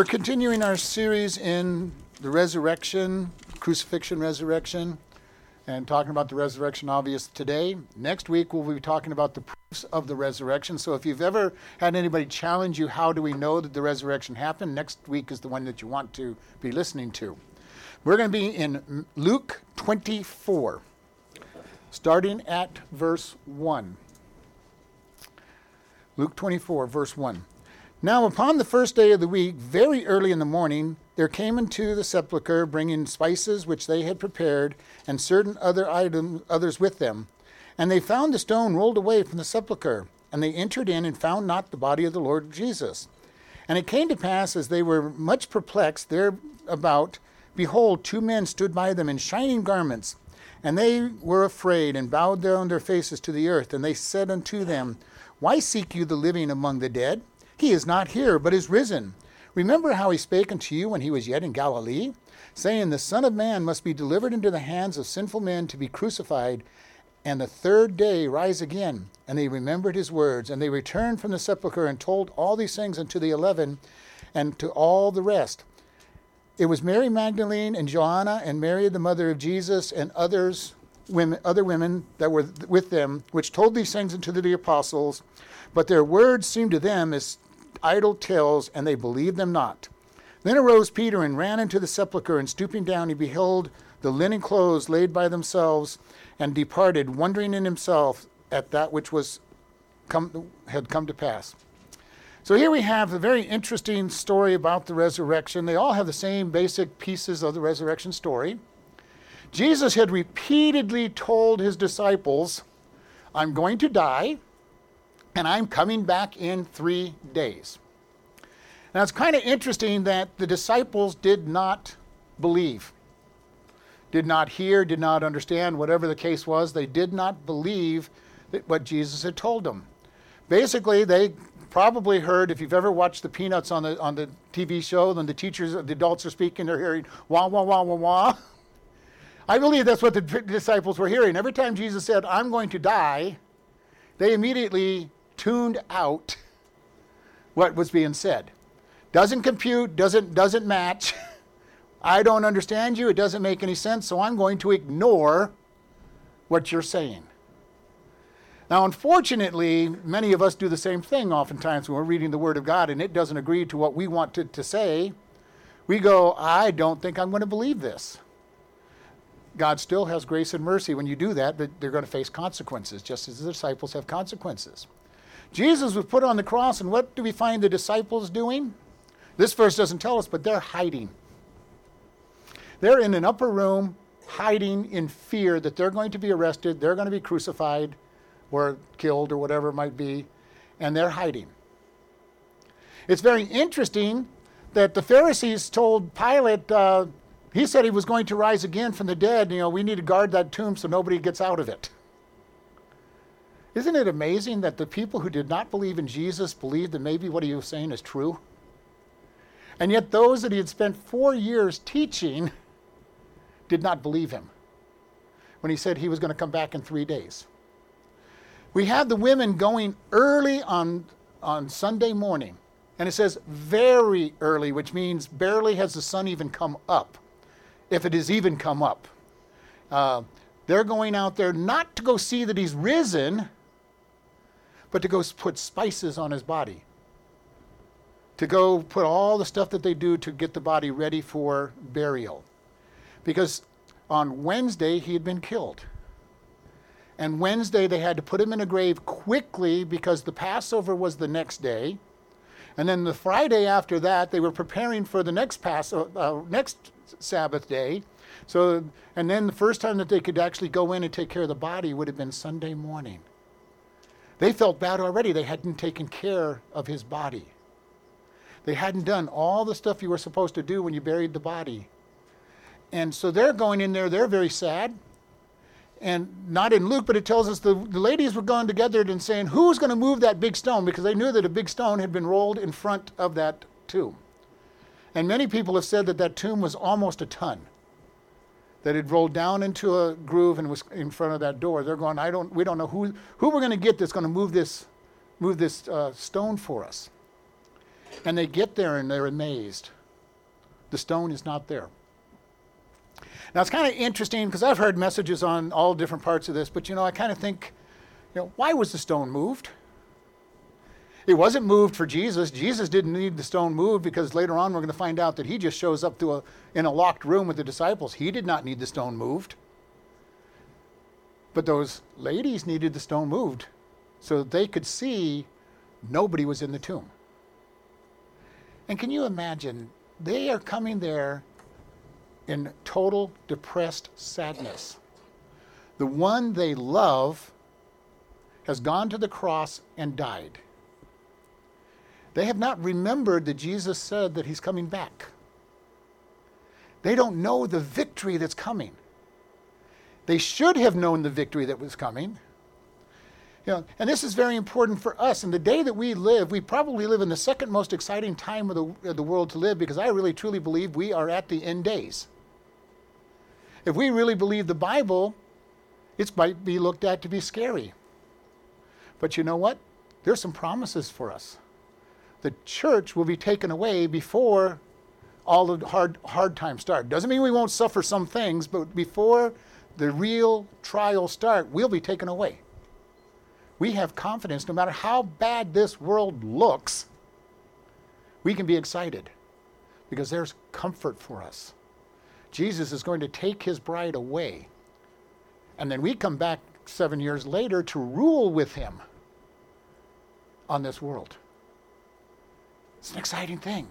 We're continuing our series in the resurrection, crucifixion, resurrection, and talking about the resurrection, obvious today. Next week, we'll be talking about the proofs of the resurrection. So if you've ever had anybody challenge you, how do we know that the resurrection happened? Next week is the one that you want to be listening to. We're going to be in Luke 24, starting at verse 1. Luke 24, verse 1. Now, upon the first day of the week, very early in the morning, there came into the sepulchre, bringing spices which they had prepared, and certain other items, others with them. And they found the stone rolled away from the sepulchre. And they entered in and found not the body of the Lord Jesus. And it came to pass, as they were much perplexed thereabout, behold, two men stood by them in shining garments. And they were afraid, and bowed down their faces to the earth. And they said unto them, Why seek you the living among the dead? He is not here, but is risen. Remember how he spake unto you when he was yet in Galilee, saying, The Son of Man must be delivered into the hands of sinful men to be crucified, and the third day rise again. And they remembered his words, and they returned from the sepulchre and told all these things unto the eleven and to all the rest. It was Mary Magdalene and Joanna and Mary the mother of Jesus and others women, other women that were with them, which told these things unto the apostles. But their words seemed to them as idle tales, and they believed them not. Then arose Peter and ran into the sepulchre, and stooping down, he beheld the linen clothes laid by themselves, and departed, wondering in himself at that which was come, had come to pass. So here we have a very interesting story about the resurrection. They all have the same basic pieces of the resurrection story. Jesus had repeatedly told his disciples, I'm going to die and I'm coming back in three days. Now it's kind of interesting that the disciples did not believe, did not hear, did not understand, whatever the case was, they did not believe what Jesus had told them. Basically, they probably heard, if you've ever watched the Peanuts on the, on the TV show, then the teachers, the adults are speaking, they're hearing wah, wah, wah, wah, wah. I believe that's what the disciples were hearing. Every time Jesus said, I'm going to die, they immediately tuned out what was being said. Doesn't compute, doesn't, doesn't match. I don't understand you, it doesn't make any sense, so I'm going to ignore what you're saying. Now, unfortunately, many of us do the same thing oftentimes when we're reading the Word of God and it doesn't agree to what we want to, to say. We go, I don't think I'm going to believe this. God still has grace and mercy when you do that, but they're going to face consequences, just as the disciples have consequences. Jesus was put on the cross, and what do we find the disciples doing? This verse doesn't tell us, but they're hiding. They're in an upper room, hiding in fear that they're going to be arrested, they're going to be crucified, or killed, or whatever it might be, and they're hiding. It's very interesting that the Pharisees told Pilate, uh, he said he was going to rise again from the dead. You know, we need to guard that tomb so nobody gets out of it. Isn't it amazing that the people who did not believe in Jesus believed that maybe what he was saying is true? And yet, those that he had spent four years teaching did not believe him when he said he was going to come back in three days. We have the women going early on, on Sunday morning, and it says very early, which means barely has the sun even come up, if it has even come up. Uh, they're going out there not to go see that he's risen but to go put spices on his body. To go put all the stuff that they do to get the body ready for burial. Because on Wednesday, he had been killed. And Wednesday, they had to put him in a grave quickly because the Passover was the next day. And then the Friday after that, they were preparing for the next Pass, uh, uh next Sabbath day. So, and then the first time that they could actually go in and take care of the body would have been Sunday morning. They felt bad already. They hadn't taken care of his body. They hadn't done all the stuff you were supposed to do when you buried the body. And so they're going in there, they're very sad. And not in Luke, but it tells us the, the ladies were going together and saying, Who's going to move that big stone? Because they knew that a big stone had been rolled in front of that tomb. And many people have said that that tomb was almost a ton that had rolled down into a groove and was in front of that door. They're going, I don't, we don't know who, who we're going to get that's going to move this, move this uh, stone for us. And they get there and they're amazed. The stone is not there. Now it's kind of interesting because I've heard messages on all different parts of this, but you know, I kind of think, you know, why was the stone moved? It wasn't moved for Jesus. Jesus didn't need the stone moved because later on we're going to find out that he just shows up to a, in a locked room with the disciples. He did not need the stone moved. But those ladies needed the stone moved so that they could see nobody was in the tomb. And can you imagine? They are coming there in total depressed sadness. The one they love has gone to the cross and died. They have not remembered that Jesus said that he's coming back. They don't know the victory that's coming. They should have known the victory that was coming. You know, and this is very important for us. In the day that we live, we probably live in the second most exciting time of the, of the world to live because I really truly believe we are at the end days. If we really believe the Bible, it might be looked at to be scary. But you know what? There's some promises for us. The church will be taken away before all the hard, hard times start. Doesn't mean we won't suffer some things, but before the real trials start, we'll be taken away. We have confidence no matter how bad this world looks, we can be excited because there's comfort for us. Jesus is going to take his bride away. And then we come back seven years later to rule with him on this world. It's an exciting thing.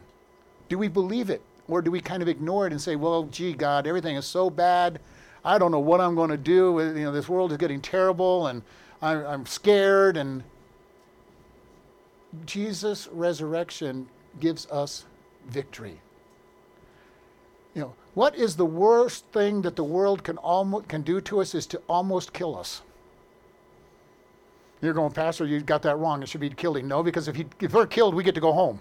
Do we believe it? Or do we kind of ignore it and say, well, gee, God, everything is so bad. I don't know what I'm going to do. You know, this world is getting terrible and I'm scared. And Jesus' resurrection gives us victory. You know, what is the worst thing that the world can almost can do to us is to almost kill us. You're going, Pastor, you got that wrong. It should be killing. No, because if, he, if we're killed, we get to go home.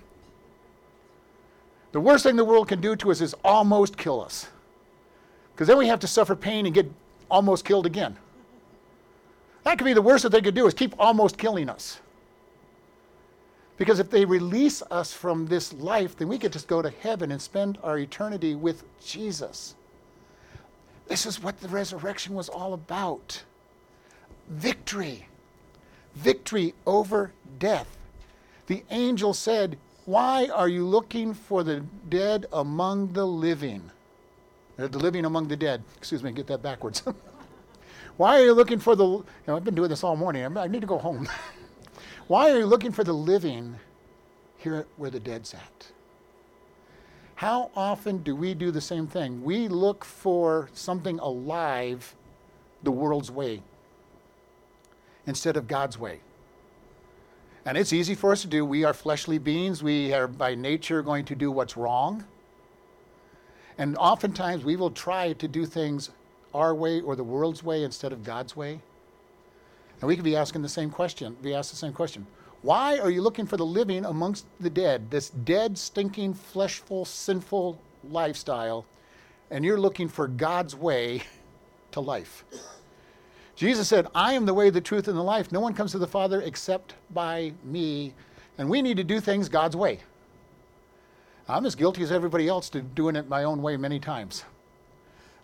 The worst thing the world can do to us is almost kill us. Because then we have to suffer pain and get almost killed again. That could be the worst that they could do is keep almost killing us. Because if they release us from this life, then we could just go to heaven and spend our eternity with Jesus. This is what the resurrection was all about victory. Victory over death. The angel said, Why are you looking for the dead among the living? Uh, the living among the dead. Excuse me, get that backwards. Why are you looking for the. You know, I've been doing this all morning. I need to go home. Why are you looking for the living here where the dead's at? How often do we do the same thing? We look for something alive the world's way instead of God's way. And it's easy for us to do. We are fleshly beings. We are by nature going to do what's wrong. And oftentimes we will try to do things our way or the world's way instead of God's way. And we could be asking the same question, be asked the same question. Why are you looking for the living amongst the dead, this dead, stinking, fleshful, sinful lifestyle, and you're looking for God's way to life? Jesus said, I am the way, the truth, and the life. No one comes to the Father except by me. And we need to do things God's way. I'm as guilty as everybody else to doing it my own way many times.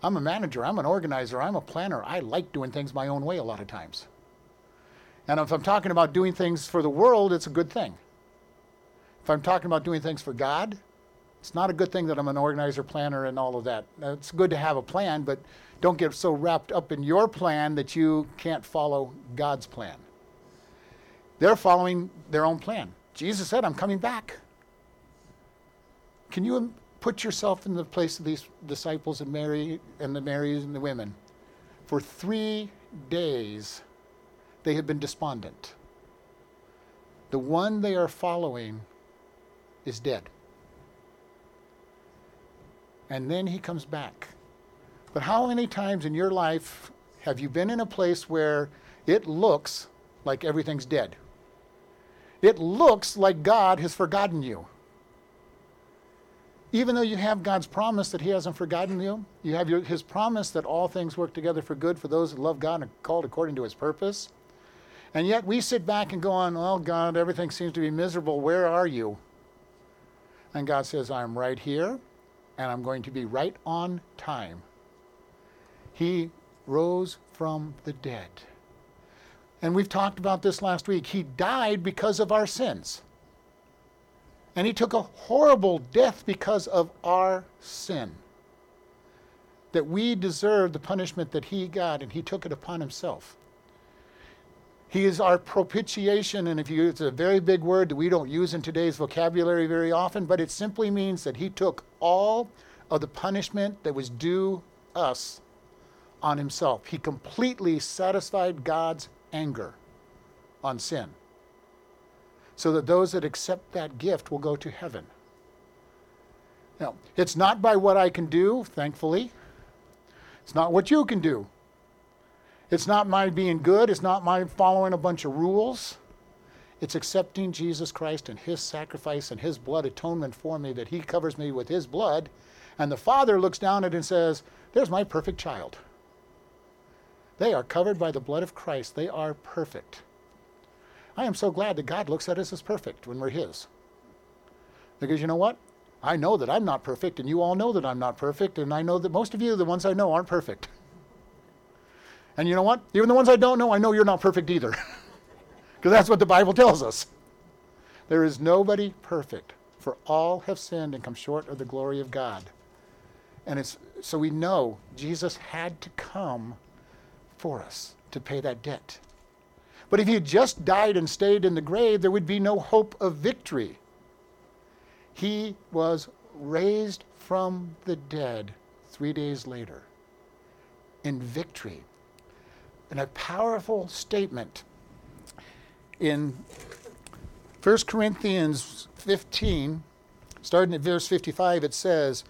I'm a manager, I'm an organizer, I'm a planner. I like doing things my own way a lot of times. And if I'm talking about doing things for the world, it's a good thing. If I'm talking about doing things for God, it's not a good thing that I'm an organizer, planner, and all of that. It's good to have a plan, but don't get so wrapped up in your plan that you can't follow God's plan. They're following their own plan. Jesus said, I'm coming back. Can you put yourself in the place of these disciples and Mary and the Marys and the women? For three days, they have been despondent. The one they are following is dead. And then he comes back. But how many times in your life have you been in a place where it looks like everything's dead? It looks like God has forgotten you. Even though you have God's promise that He hasn't forgotten you, you have your, His promise that all things work together for good for those who love God and are called according to His purpose. And yet we sit back and go on, oh God, everything seems to be miserable. Where are you? And God says, I'm right here, and I'm going to be right on time. He rose from the dead. And we've talked about this last week. He died because of our sins. And he took a horrible death because of our sin. That we deserve the punishment that he got, and he took it upon himself. He is our propitiation, and if you, it's a very big word that we don't use in today's vocabulary very often, but it simply means that he took all of the punishment that was due us on himself. He completely satisfied God's anger on sin so that those that accept that gift will go to heaven. Now, it's not by what I can do, thankfully. It's not what you can do. It's not my being good. It's not my following a bunch of rules. It's accepting Jesus Christ and His sacrifice and His blood atonement for me, that He covers me with His blood. And the Father looks down at it and says, There's my perfect child. They are covered by the blood of Christ. They are perfect. I am so glad that God looks at us as perfect when we're His. Because you know what? I know that I'm not perfect, and you all know that I'm not perfect, and I know that most of you, the ones I know, aren't perfect. And you know what? Even the ones I don't know, I know you're not perfect either. Because that's what the Bible tells us. There is nobody perfect, for all have sinned and come short of the glory of God. And it's so we know Jesus had to come for us to pay that debt. But if he had just died and stayed in the grave, there would be no hope of victory. He was raised from the dead three days later in victory. And a powerful statement in 1 Corinthians 15, starting at verse 55, it says,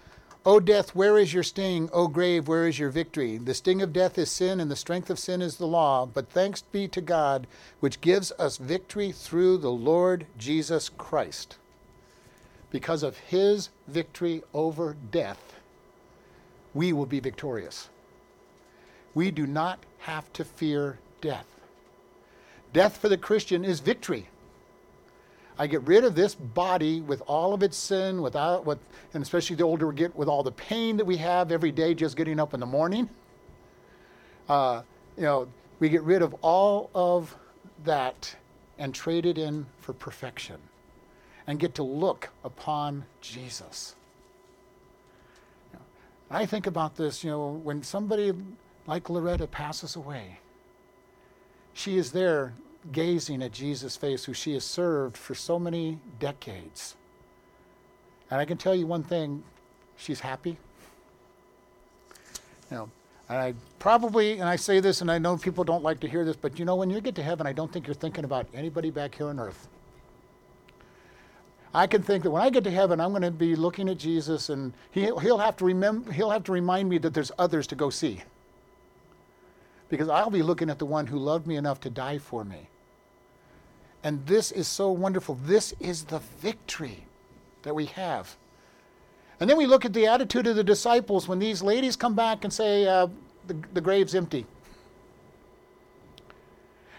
O death, where is your sting? O grave, where is your victory? The sting of death is sin, and the strength of sin is the law. But thanks be to God, which gives us victory through the Lord Jesus Christ. Because of his victory over death, we will be victorious. We do not have to fear death. Death for the Christian is victory. I get rid of this body with all of its sin, without with, and especially the older we get, with all the pain that we have every day just getting up in the morning. Uh, you know, we get rid of all of that and trade it in for perfection, and get to look upon Jesus. I think about this. You know, when somebody like Loretta passes away, she is there gazing at Jesus' face, who she has served for so many decades. And I can tell you one thing she's happy. You know, and I probably, and I say this, and I know people don't like to hear this, but you know, when you get to heaven, I don't think you're thinking about anybody back here on earth. I can think that when I get to heaven, I'm going to be looking at Jesus, and he, he'll have to remember, he'll have to remind me that there's others to go see, because I'll be looking at the one who loved me enough to die for me. And this is so wonderful. This is the victory that we have. And then we look at the attitude of the disciples when these ladies come back and say, uh, the, the grave's empty.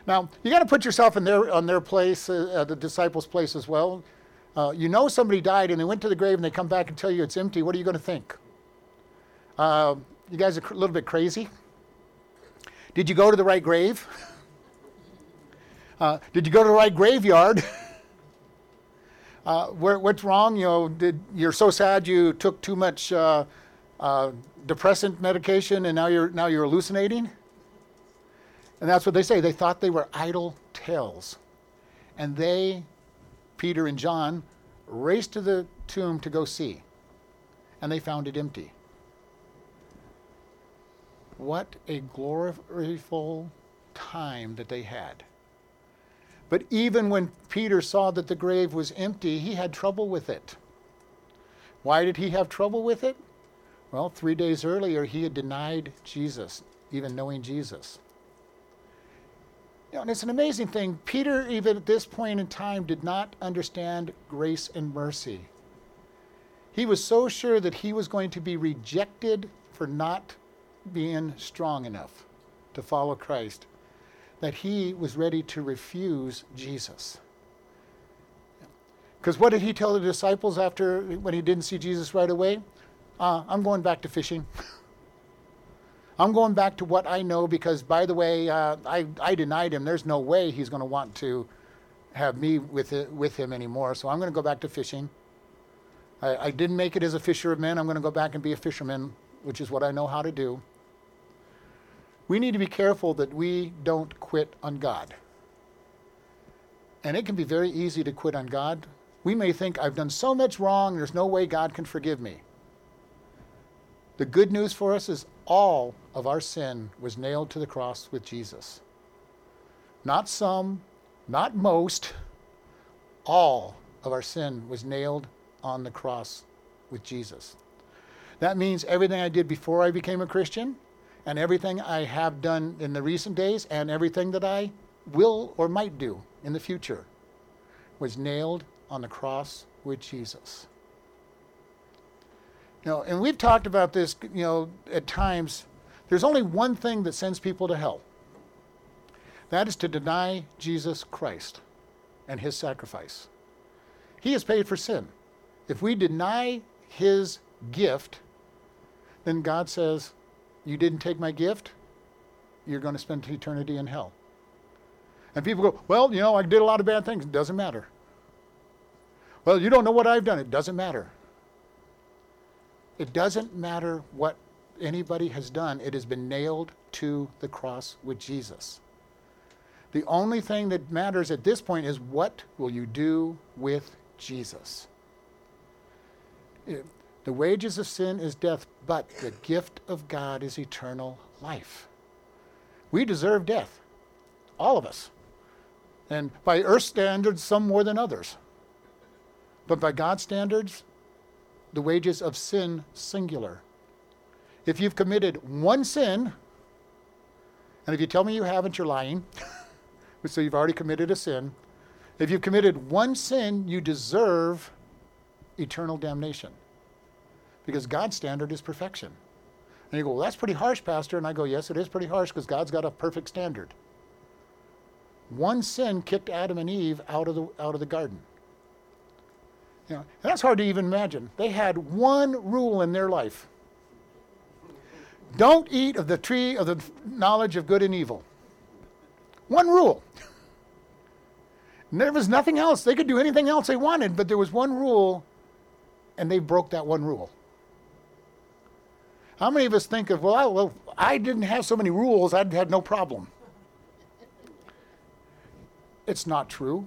Now, you got to put yourself in their, on their place, uh, the disciples' place as well. Uh, you know somebody died and they went to the grave and they come back and tell you it's empty. What are you going to think? Uh, you guys are a little bit crazy. Did you go to the right grave? Uh, did you go to the right graveyard? uh, where, what's wrong? You know, did, you're so sad you took too much uh, uh, depressant medication and now you're now you're hallucinating. And that's what they say. They thought they were idle tales, and they, Peter and John, raced to the tomb to go see, and they found it empty. What a gloriful time that they had. But even when Peter saw that the grave was empty, he had trouble with it. Why did he have trouble with it? Well, three days earlier, he had denied Jesus, even knowing Jesus. You know, and it's an amazing thing. Peter, even at this point in time, did not understand grace and mercy. He was so sure that he was going to be rejected for not being strong enough to follow Christ that he was ready to refuse Jesus. Because what did he tell the disciples after when he didn't see Jesus right away? Uh, I'm going back to fishing. I'm going back to what I know because, by the way, uh, I, I denied him. There's no way he's going to want to have me with, it, with him anymore. So I'm going to go back to fishing. I, I didn't make it as a fisher of men. I'm going to go back and be a fisherman, which is what I know how to do. We need to be careful that we don't quit on God. And it can be very easy to quit on God. We may think, I've done so much wrong, there's no way God can forgive me. The good news for us is all of our sin was nailed to the cross with Jesus. Not some, not most, all of our sin was nailed on the cross with Jesus. That means everything I did before I became a Christian, and everything I have done in the recent days, and everything that I will or might do in the future was nailed on the cross with Jesus. You know, and we've talked about this, you know, at times. There's only one thing that sends people to hell. That is to deny Jesus Christ and his sacrifice. He has paid for sin. If we deny his gift, then God says, You didn't take my gift, you're going to spend eternity in hell. And people go, Well, you know, I did a lot of bad things. It doesn't matter. Well, you don't know what I've done. It doesn't matter. It doesn't matter what anybody has done, it has been nailed to the cross with Jesus. The only thing that matters at this point is what will you do with Jesus? It, the wages of sin is death, but the gift of God is eternal life. We deserve death, all of us. And by earth standards, some more than others. But by God's standards, the wages of sin singular. If you've committed one sin, and if you tell me you haven't, you're lying. so you've already committed a sin. If you've committed one sin, you deserve eternal damnation. Because God's standard is perfection. And you go, well, that's pretty harsh, Pastor. And I go, yes, it is pretty harsh because God's got a perfect standard. One sin kicked Adam and Eve out of the, out of the garden. You know, and that's hard to even imagine. They had one rule in their life don't eat of the tree of the knowledge of good and evil. One rule. And there was nothing else. They could do anything else they wanted, but there was one rule, and they broke that one rule. How many of us think of, well, I, well, I didn't have so many rules, I'd had no problem? It's not true.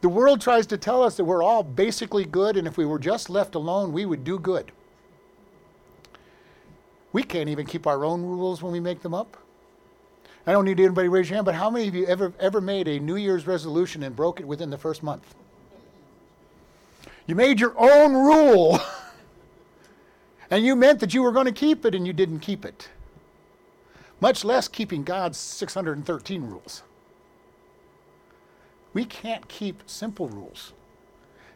The world tries to tell us that we're all basically good, and if we were just left alone, we would do good. We can't even keep our own rules when we make them up. I don't need anybody to raise your hand, but how many of you ever ever made a New Year's resolution and broke it within the first month? You made your own rule. and you meant that you were going to keep it and you didn't keep it. Much less keeping God's 613 rules. We can't keep simple rules.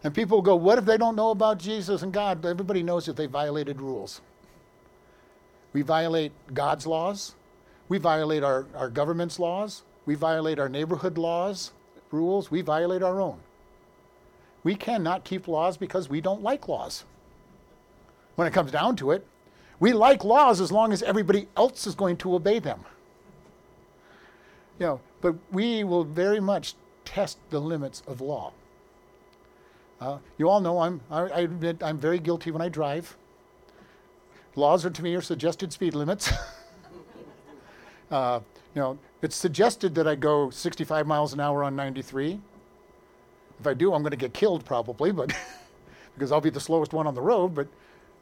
And people go, what if they don't know about Jesus and God? Everybody knows that they violated rules. We violate God's laws. We violate our, our government's laws. We violate our neighborhood laws, rules. We violate our own. We cannot keep laws because we don't like laws. When it comes down to it, we like laws as long as everybody else is going to obey them. You know, but we will very much test the limits of law. Uh, you all know I'm, I, I admit I'm very guilty when I drive. Laws are to me are suggested speed limits. uh, you know, it's suggested that I go 65 miles an hour on 93. If I do, I'm going to get killed probably, but because I'll be the slowest one on the road. But,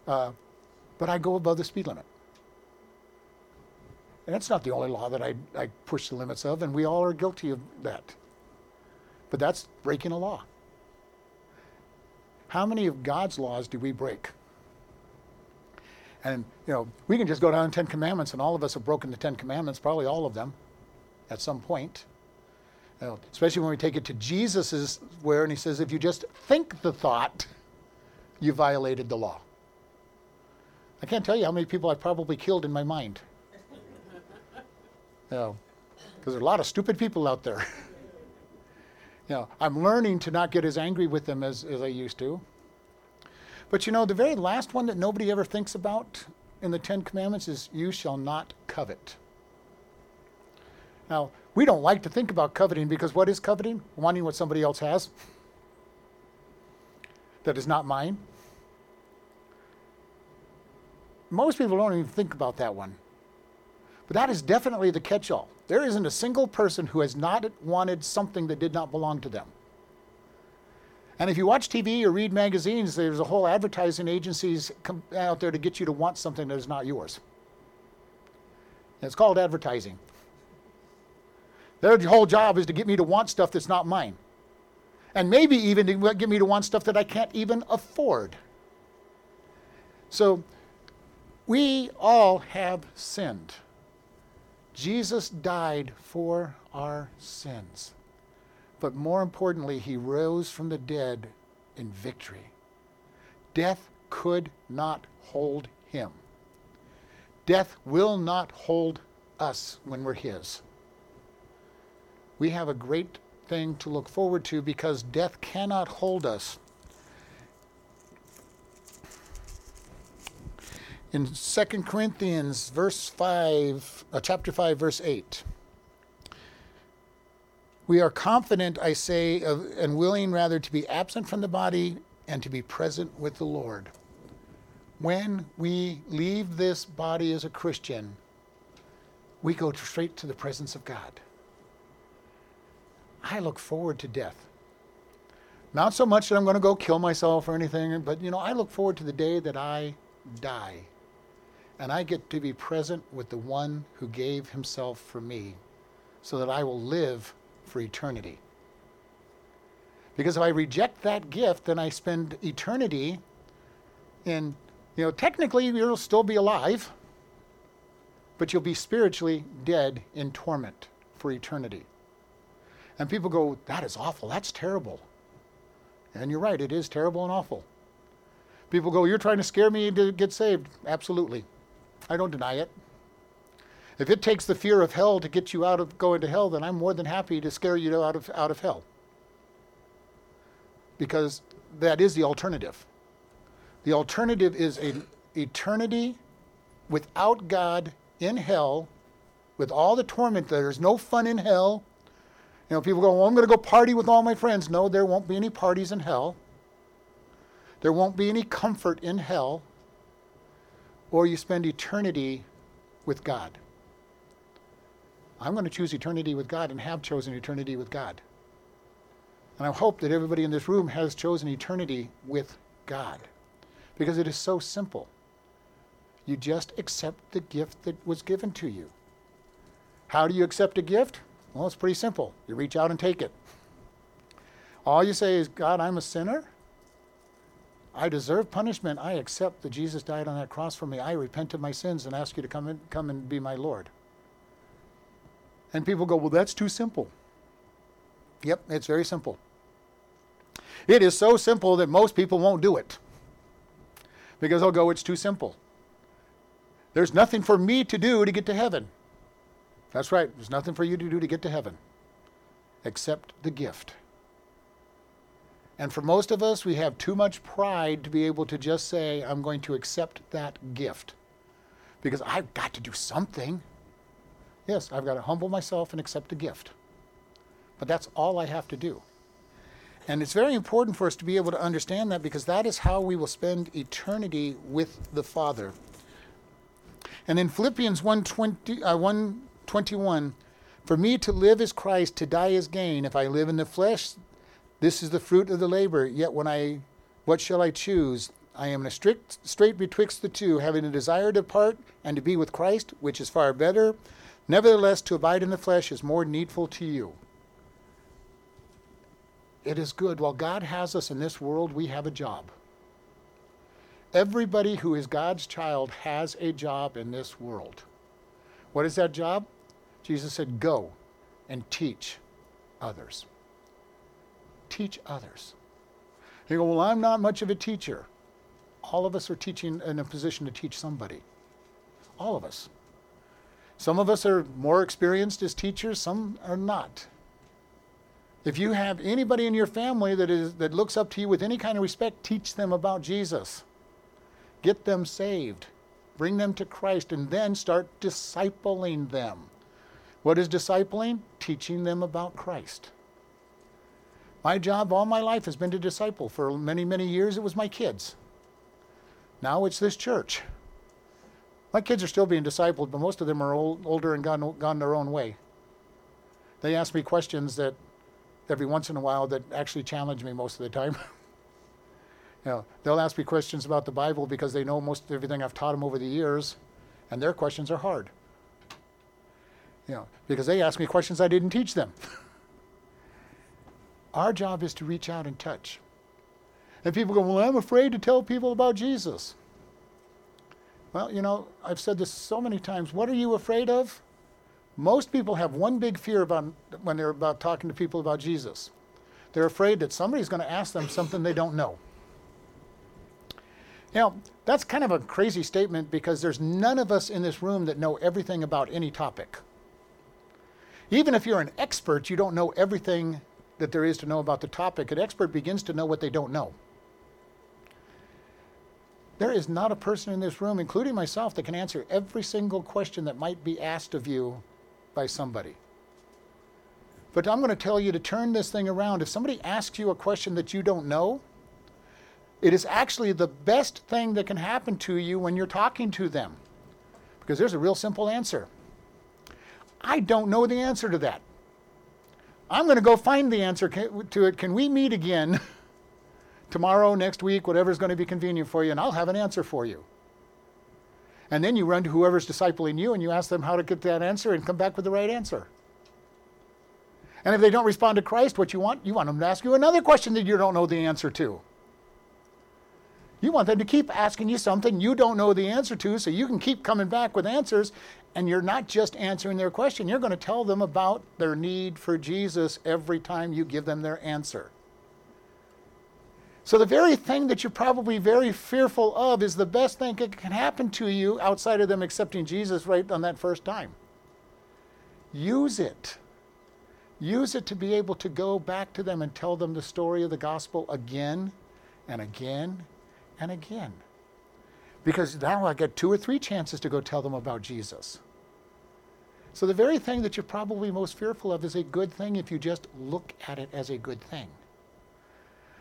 uh, but I go above the speed limit. And that's not the only law that I, I push the limits of, and we all are guilty of that. But that's breaking a law. How many of God's laws do we break? And, you know, we can just go down the Ten Commandments, and all of us have broken the Ten Commandments, probably all of them, at some point. You know, especially when we take it to Jesus' where, and he says, if you just think the thought, you violated the law. I can't tell you how many people I've probably killed in my mind. You know, because there are a lot of stupid people out there. You know, I'm learning to not get as angry with them as, as I used to. But you know, the very last one that nobody ever thinks about in the Ten Commandments is you shall not covet. Now, we don't like to think about coveting because what is coveting? Wanting what somebody else has that is not mine. Most people don't even think about that one. But that is definitely the catch all. There isn't a single person who has not wanted something that did not belong to them. And if you watch TV or read magazines, there's a whole advertising agencies out there to get you to want something that is not yours. And it's called advertising. Their whole job is to get me to want stuff that's not mine. And maybe even to get me to want stuff that I can't even afford. So we all have sinned. Jesus died for our sins. But more importantly, he rose from the dead in victory. Death could not hold him. Death will not hold us when we're his. We have a great thing to look forward to because death cannot hold us. In 2 Corinthians verse 5, uh, chapter 5 verse 8. We are confident, I say, of, and willing rather to be absent from the body and to be present with the Lord. When we leave this body as a Christian, we go straight to the presence of God. I look forward to death. Not so much that I'm going to go kill myself or anything, but you know, I look forward to the day that I die and I get to be present with the one who gave himself for me so that I will live for eternity. Because if I reject that gift, then I spend eternity in, you know, technically you'll still be alive, but you'll be spiritually dead in torment for eternity. And people go, that is awful. That's terrible. And you're right, it is terrible and awful. People go, you're trying to scare me to get saved. Absolutely. I don't deny it. If it takes the fear of hell to get you out of going to hell, then I'm more than happy to scare you out of, out of hell. Because that is the alternative. The alternative is an eternity without God in hell, with all the torment. There's no fun in hell. You know, people go, well, I'm going to go party with all my friends. No, there won't be any parties in hell. There won't be any comfort in hell. Or you spend eternity with God. I'm going to choose eternity with God and have chosen eternity with God. And I hope that everybody in this room has chosen eternity with God because it is so simple. You just accept the gift that was given to you. How do you accept a gift? Well, it's pretty simple. You reach out and take it. All you say is, God, I'm a sinner. I deserve punishment. I accept that Jesus died on that cross for me. I repent of my sins and ask you to come, in, come and be my Lord. And people go, well, that's too simple. Yep, it's very simple. It is so simple that most people won't do it because they'll go, it's too simple. There's nothing for me to do to get to heaven. That's right. There's nothing for you to do to get to heaven except the gift. And for most of us, we have too much pride to be able to just say, I'm going to accept that gift because I've got to do something. Yes, I've got to humble myself and accept a gift. But that's all I have to do. And it's very important for us to be able to understand that because that is how we will spend eternity with the Father. And in Philippians 120, uh, 1 21 For me to live is Christ, to die is gain. If I live in the flesh, this is the fruit of the labor. Yet when I, what shall I choose? I am in a strict strait betwixt the two, having a desire to part and to be with Christ, which is far better. Nevertheless, to abide in the flesh is more needful to you. It is good. While God has us in this world, we have a job. Everybody who is God's child has a job in this world. What is that job? Jesus said, Go and teach others. Teach others. You go, Well, I'm not much of a teacher. All of us are teaching in a position to teach somebody. All of us. Some of us are more experienced as teachers, some are not. If you have anybody in your family that is that looks up to you with any kind of respect, teach them about Jesus. Get them saved. Bring them to Christ and then start discipling them. What is discipling? Teaching them about Christ. My job all my life has been to disciple. For many, many years, it was my kids. Now it's this church. My kids are still being discipled, but most of them are old, older and gone, gone their own way. They ask me questions that every once in a while that actually challenge me most of the time. you know, they'll ask me questions about the Bible because they know most of everything I've taught them over the years, and their questions are hard. You know, because they ask me questions I didn't teach them. Our job is to reach out and touch. And people go, Well, I'm afraid to tell people about Jesus. Well, you know, I've said this so many times. What are you afraid of? Most people have one big fear about when they're about talking to people about Jesus. They're afraid that somebody's going to ask them something they don't know. Now, that's kind of a crazy statement because there's none of us in this room that know everything about any topic. Even if you're an expert, you don't know everything that there is to know about the topic. An expert begins to know what they don't know. There is not a person in this room, including myself, that can answer every single question that might be asked of you by somebody. But I'm going to tell you to turn this thing around. If somebody asks you a question that you don't know, it is actually the best thing that can happen to you when you're talking to them. Because there's a real simple answer. I don't know the answer to that. I'm going to go find the answer to it. Can we meet again tomorrow, next week, whatever's going to be convenient for you, and I'll have an answer for you. And then you run to whoever's discipling you and you ask them how to get that answer and come back with the right answer. And if they don't respond to Christ, what you want? You want them to ask you another question that you don't know the answer to. You want them to keep asking you something you don't know the answer to so you can keep coming back with answers. And you're not just answering their question, you're going to tell them about their need for Jesus every time you give them their answer. So, the very thing that you're probably very fearful of is the best thing that can happen to you outside of them accepting Jesus right on that first time. Use it. Use it to be able to go back to them and tell them the story of the gospel again and again and again. Because now I get two or three chances to go tell them about Jesus. So, the very thing that you're probably most fearful of is a good thing if you just look at it as a good thing.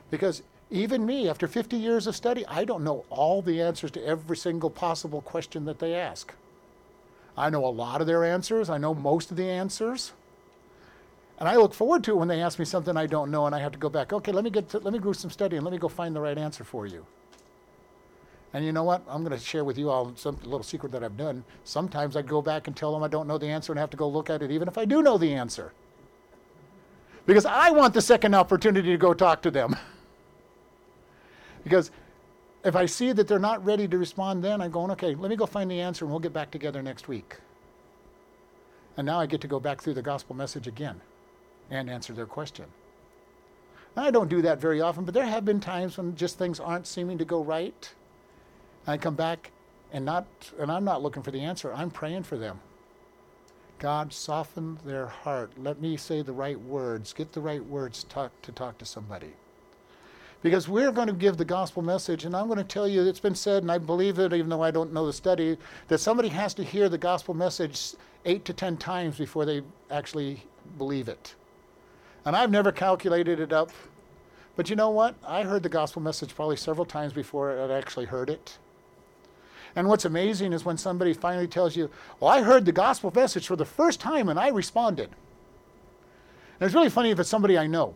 Because even me, after 50 years of study, I don't know all the answers to every single possible question that they ask. I know a lot of their answers, I know most of the answers. And I look forward to it when they ask me something I don't know and I have to go back, okay, let me get to, let me do some study and let me go find the right answer for you. And you know what? I'm going to share with you all some little secret that I've done. Sometimes I go back and tell them I don't know the answer and have to go look at it even if I do know the answer. Because I want the second opportunity to go talk to them. Because if I see that they're not ready to respond then, I'm going, okay, let me go find the answer and we'll get back together next week. And now I get to go back through the gospel message again and answer their question. I don't do that very often, but there have been times when just things aren't seeming to go right. I come back and not and I'm not looking for the answer. I'm praying for them. God, soften their heart. Let me say the right words. Get the right words talk, to talk to somebody. Because we're going to give the gospel message, and I'm going to tell you, it's been said, and I believe it even though I don't know the study, that somebody has to hear the gospel message eight to ten times before they actually believe it. And I've never calculated it up. But you know what? I heard the gospel message probably several times before I actually heard it. And what's amazing is when somebody finally tells you, Well, I heard the gospel message for the first time and I responded. And it's really funny if it's somebody I know.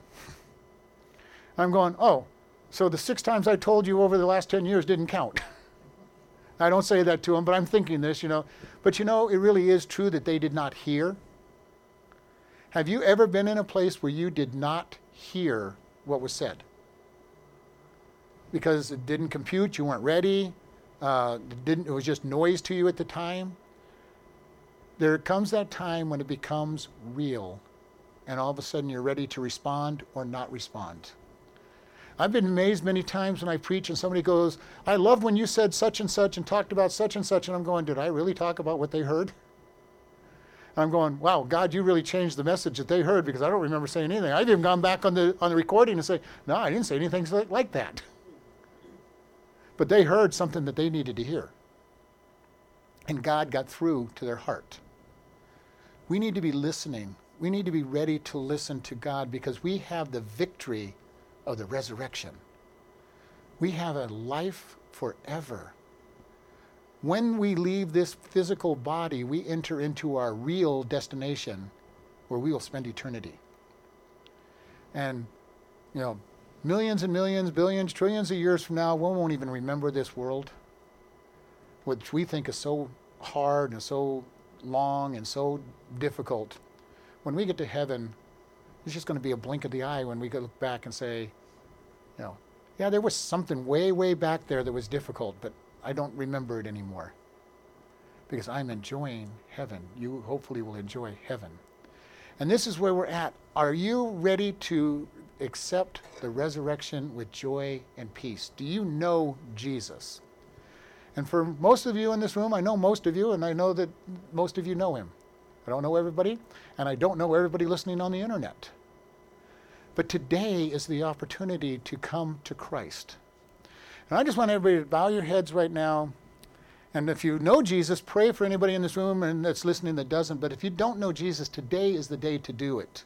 I'm going, Oh, so the six times I told you over the last 10 years didn't count. I don't say that to them, but I'm thinking this, you know. But you know, it really is true that they did not hear. Have you ever been in a place where you did not hear what was said? Because it didn't compute, you weren't ready, uh, didn't, it was just noise to you at the time. There comes that time when it becomes real, and all of a sudden you're ready to respond or not respond. I've been amazed many times when I preach and somebody goes, I love when you said such and such and talked about such and such. And I'm going, did I really talk about what they heard? I'm going, wow, God, you really changed the message that they heard because I don't remember saying anything. I've even gone back on the on the recording and say, no, I didn't say anything like that. But they heard something that they needed to hear. And God got through to their heart. We need to be listening. We need to be ready to listen to God because we have the victory of the resurrection. We have a life forever. When we leave this physical body, we enter into our real destination where we will spend eternity. And, you know, millions and millions, billions, trillions of years from now, we won't even remember this world, which we think is so hard and so long and so difficult. When we get to heaven, it's just going to be a blink of the eye when we look back and say, you know, yeah, there was something way, way back there that was difficult, but I don't remember it anymore. Because I'm enjoying heaven. You hopefully will enjoy heaven. And this is where we're at. Are you ready to accept the resurrection with joy and peace? Do you know Jesus? And for most of you in this room, I know most of you, and I know that most of you know him. I don't know everybody, and I don't know everybody listening on the internet. But today is the opportunity to come to Christ. And I just want everybody to bow your heads right now. And if you know Jesus, pray for anybody in this room and that's listening that doesn't. But if you don't know Jesus, today is the day to do it.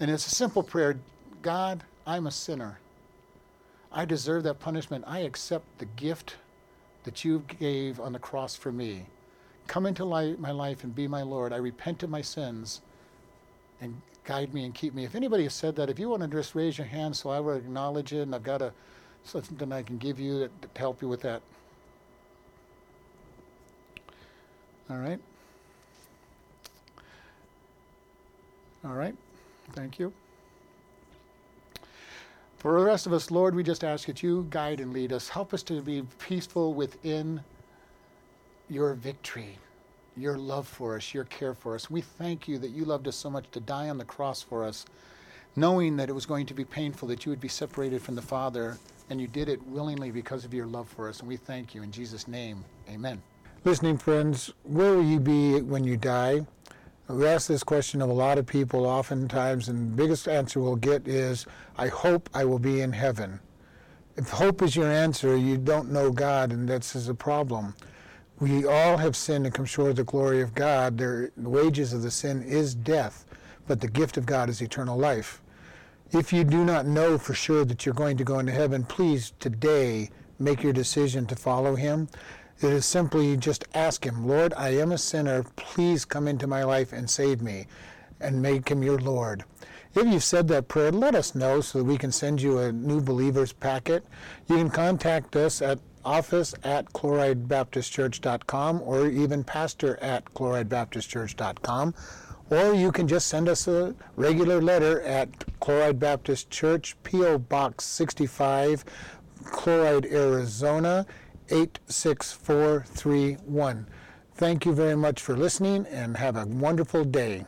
And it's a simple prayer God, I'm a sinner. I deserve that punishment. I accept the gift that you gave on the cross for me. Come into my life and be my Lord. I repent of my sins and guide me and keep me. If anybody has said that, if you want to just raise your hand so I will acknowledge it and I've got a, something I can give you to help you with that. All right. All right. Thank you. For the rest of us, Lord, we just ask that you guide and lead us. Help us to be peaceful within your victory, your love for us, your care for us. We thank you that you loved us so much to die on the cross for us, knowing that it was going to be painful, that you would be separated from the Father, and you did it willingly because of your love for us. And we thank you. In Jesus' name, amen. Listening friends, where will you be when you die? We ask this question of a lot of people oftentimes, and the biggest answer we'll get is, I hope I will be in heaven. If hope is your answer, you don't know God, and that's a problem. We all have sinned and come short of the glory of God. the wages of the sin is death, but the gift of God is eternal life. If you do not know for sure that you're going to go into heaven, please today make your decision to follow Him. It is simply just ask Him, Lord, I am a sinner. Please come into my life and save me and make Him your Lord. If you've said that prayer, let us know so that we can send you a new believers packet. You can contact us at office at chloridebaptistchurch.com or even pastor at chloridebaptistchurch.com. Or you can just send us a regular letter at Chloride Baptist Church, P.O. Box 65, Chloride, Arizona 86431. Thank you very much for listening and have a wonderful day.